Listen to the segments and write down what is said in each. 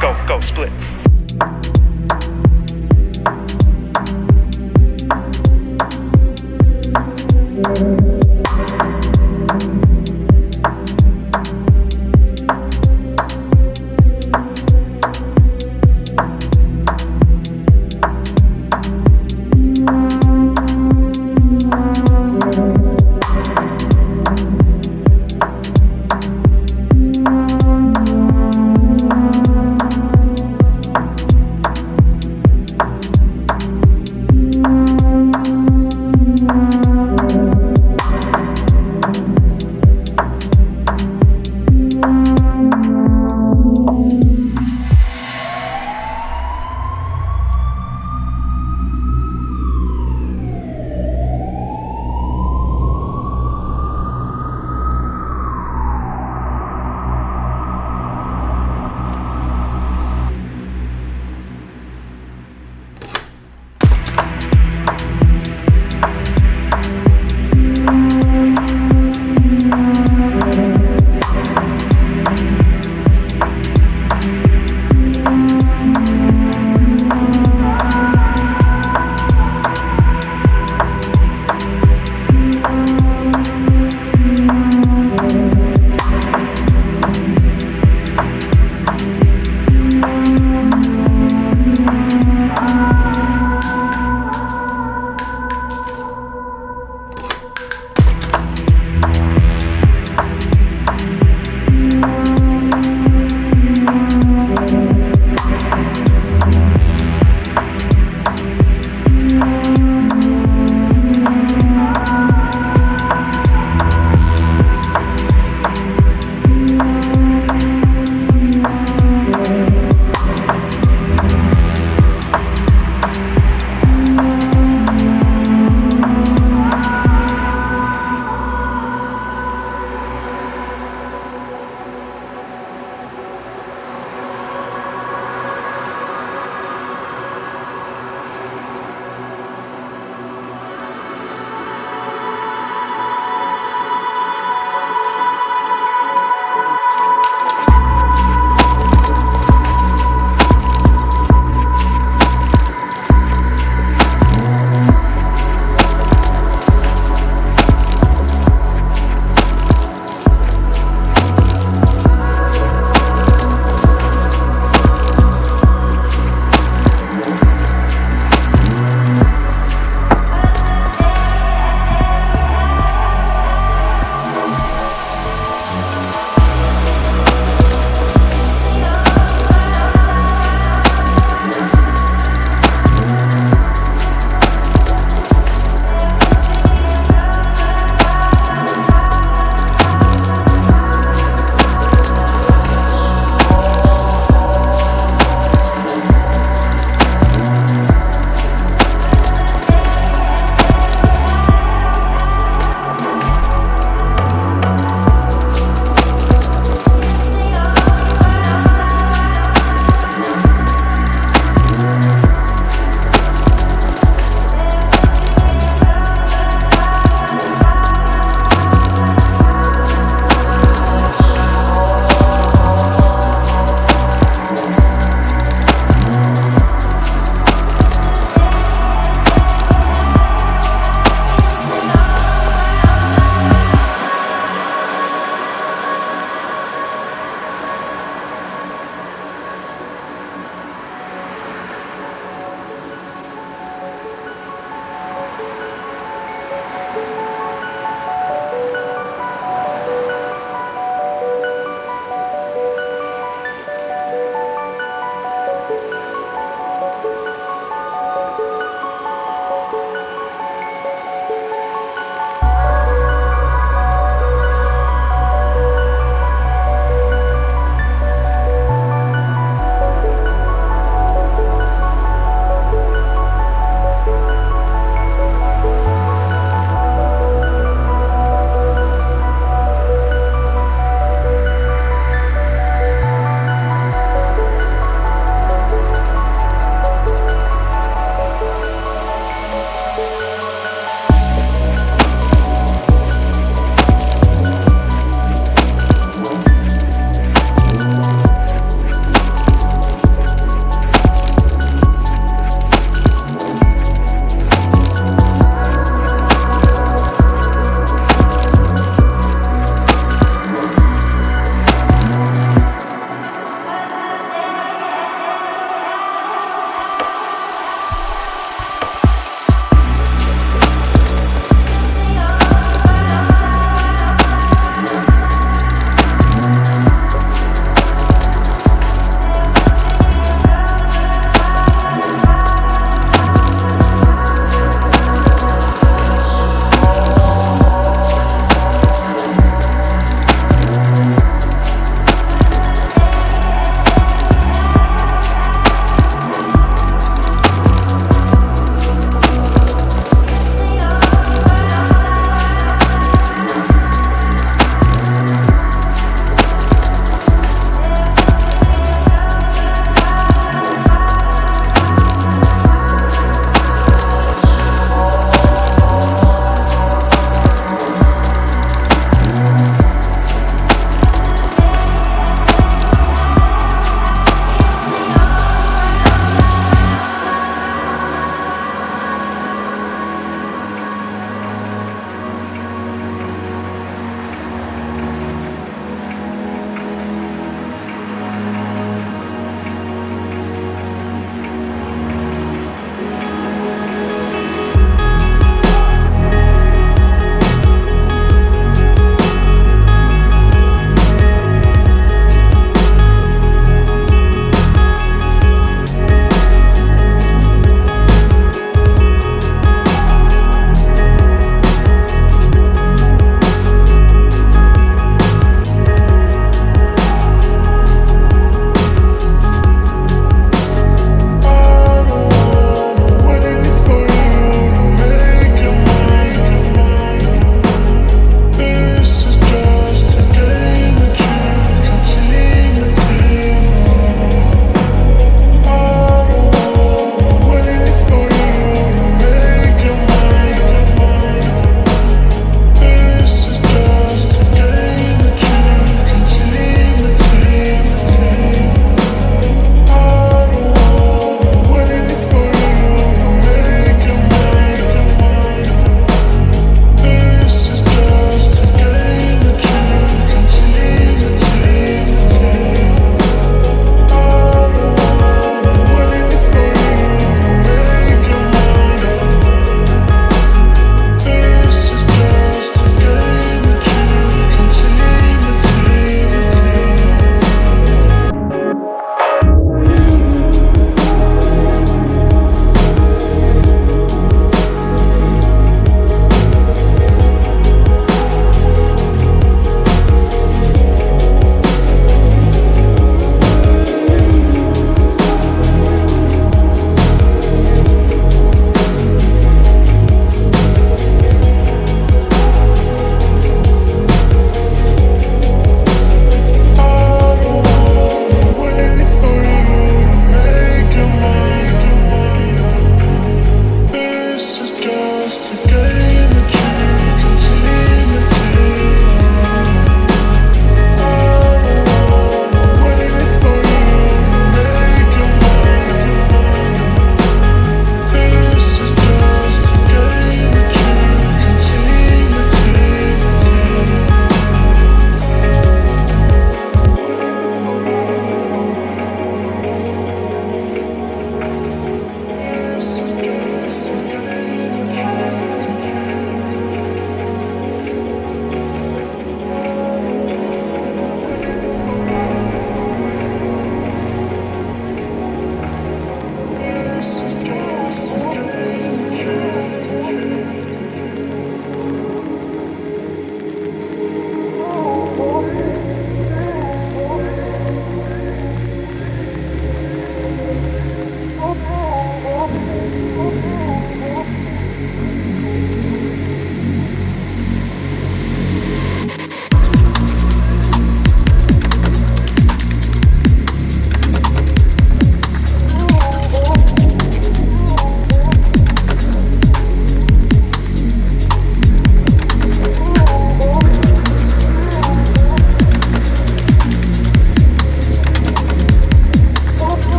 Go, go, split.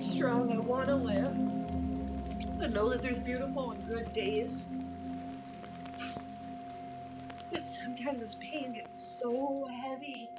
Strong. I want to live. I know that there's beautiful and good days. But sometimes this pain gets so heavy.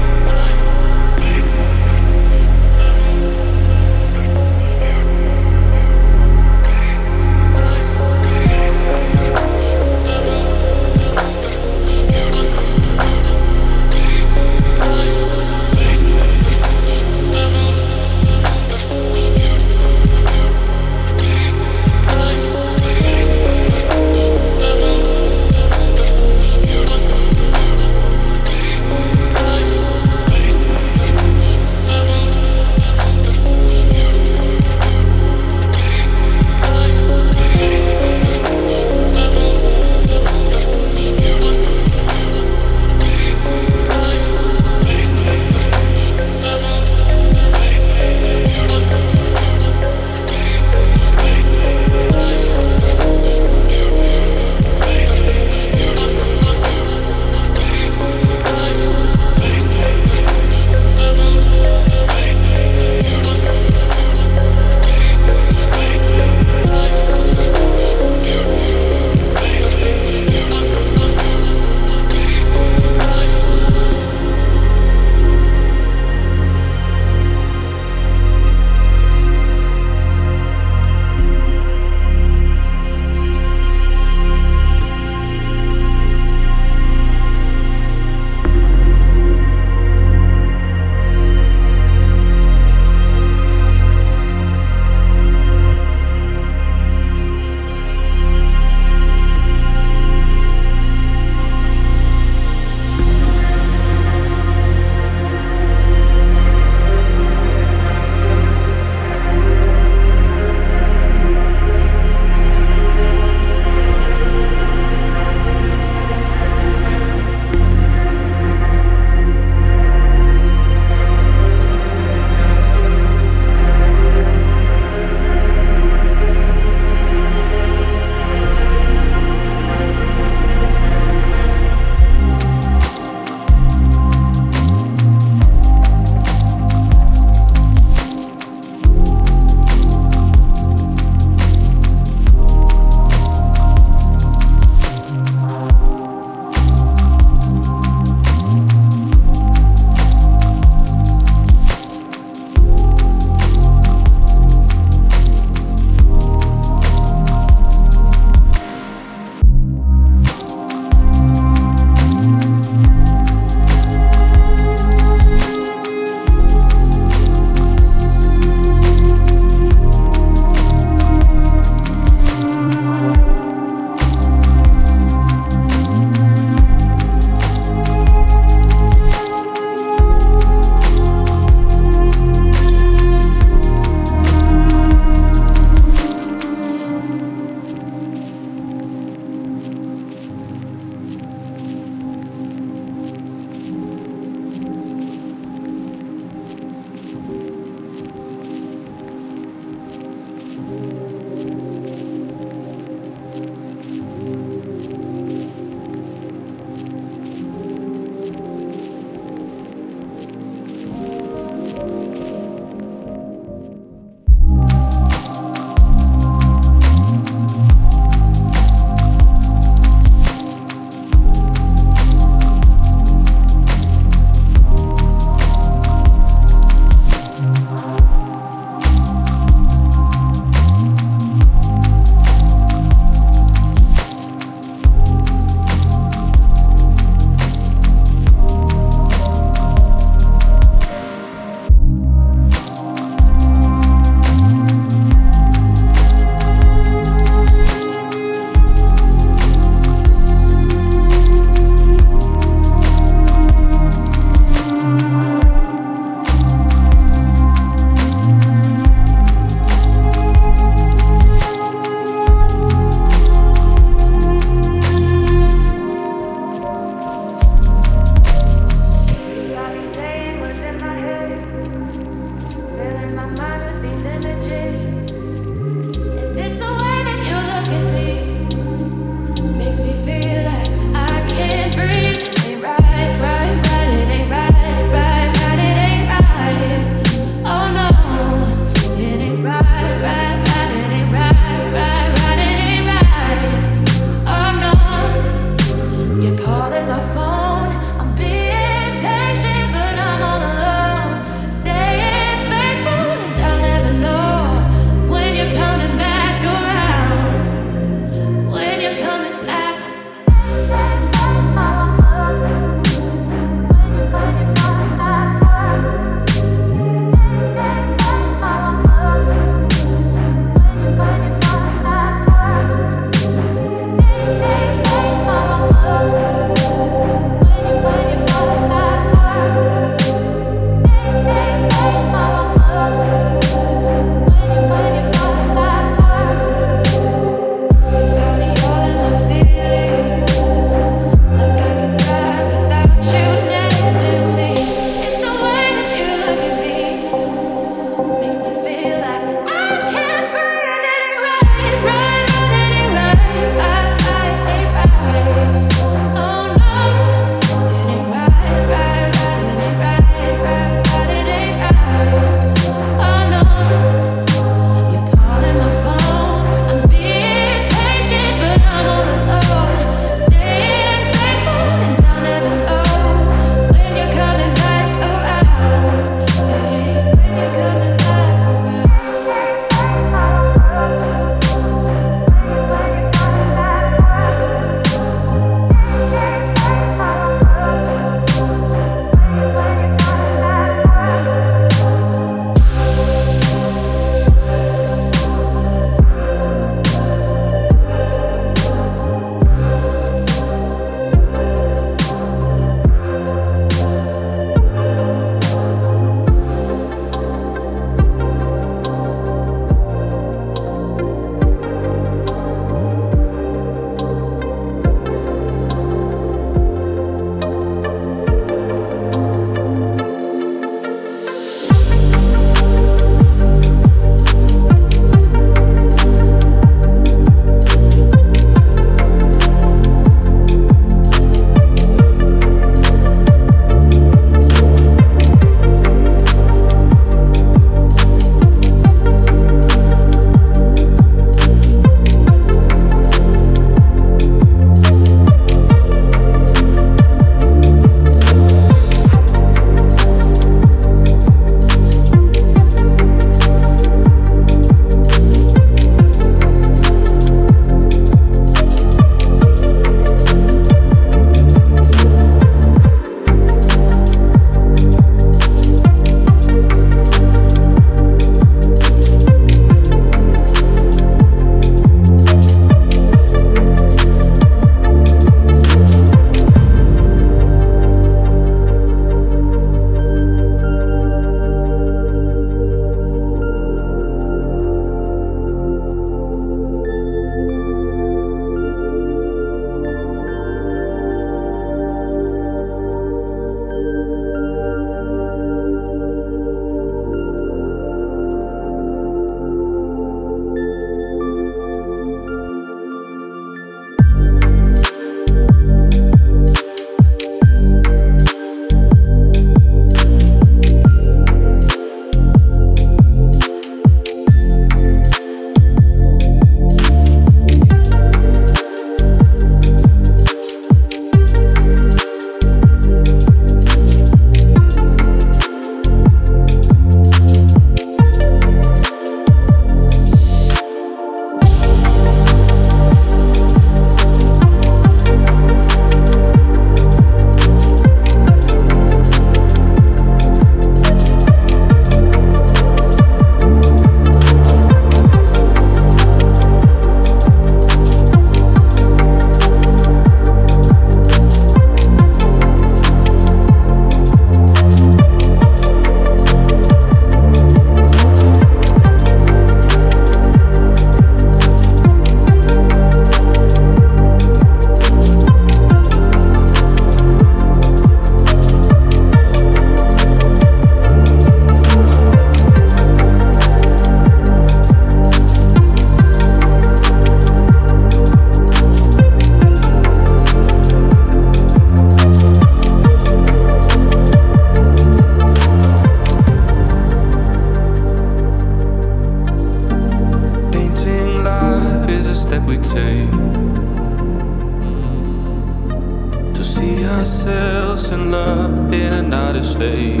ourselves in love in another state.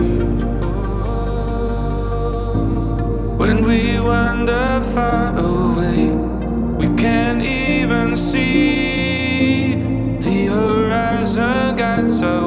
When we wander far away, we can't even see the horizon got so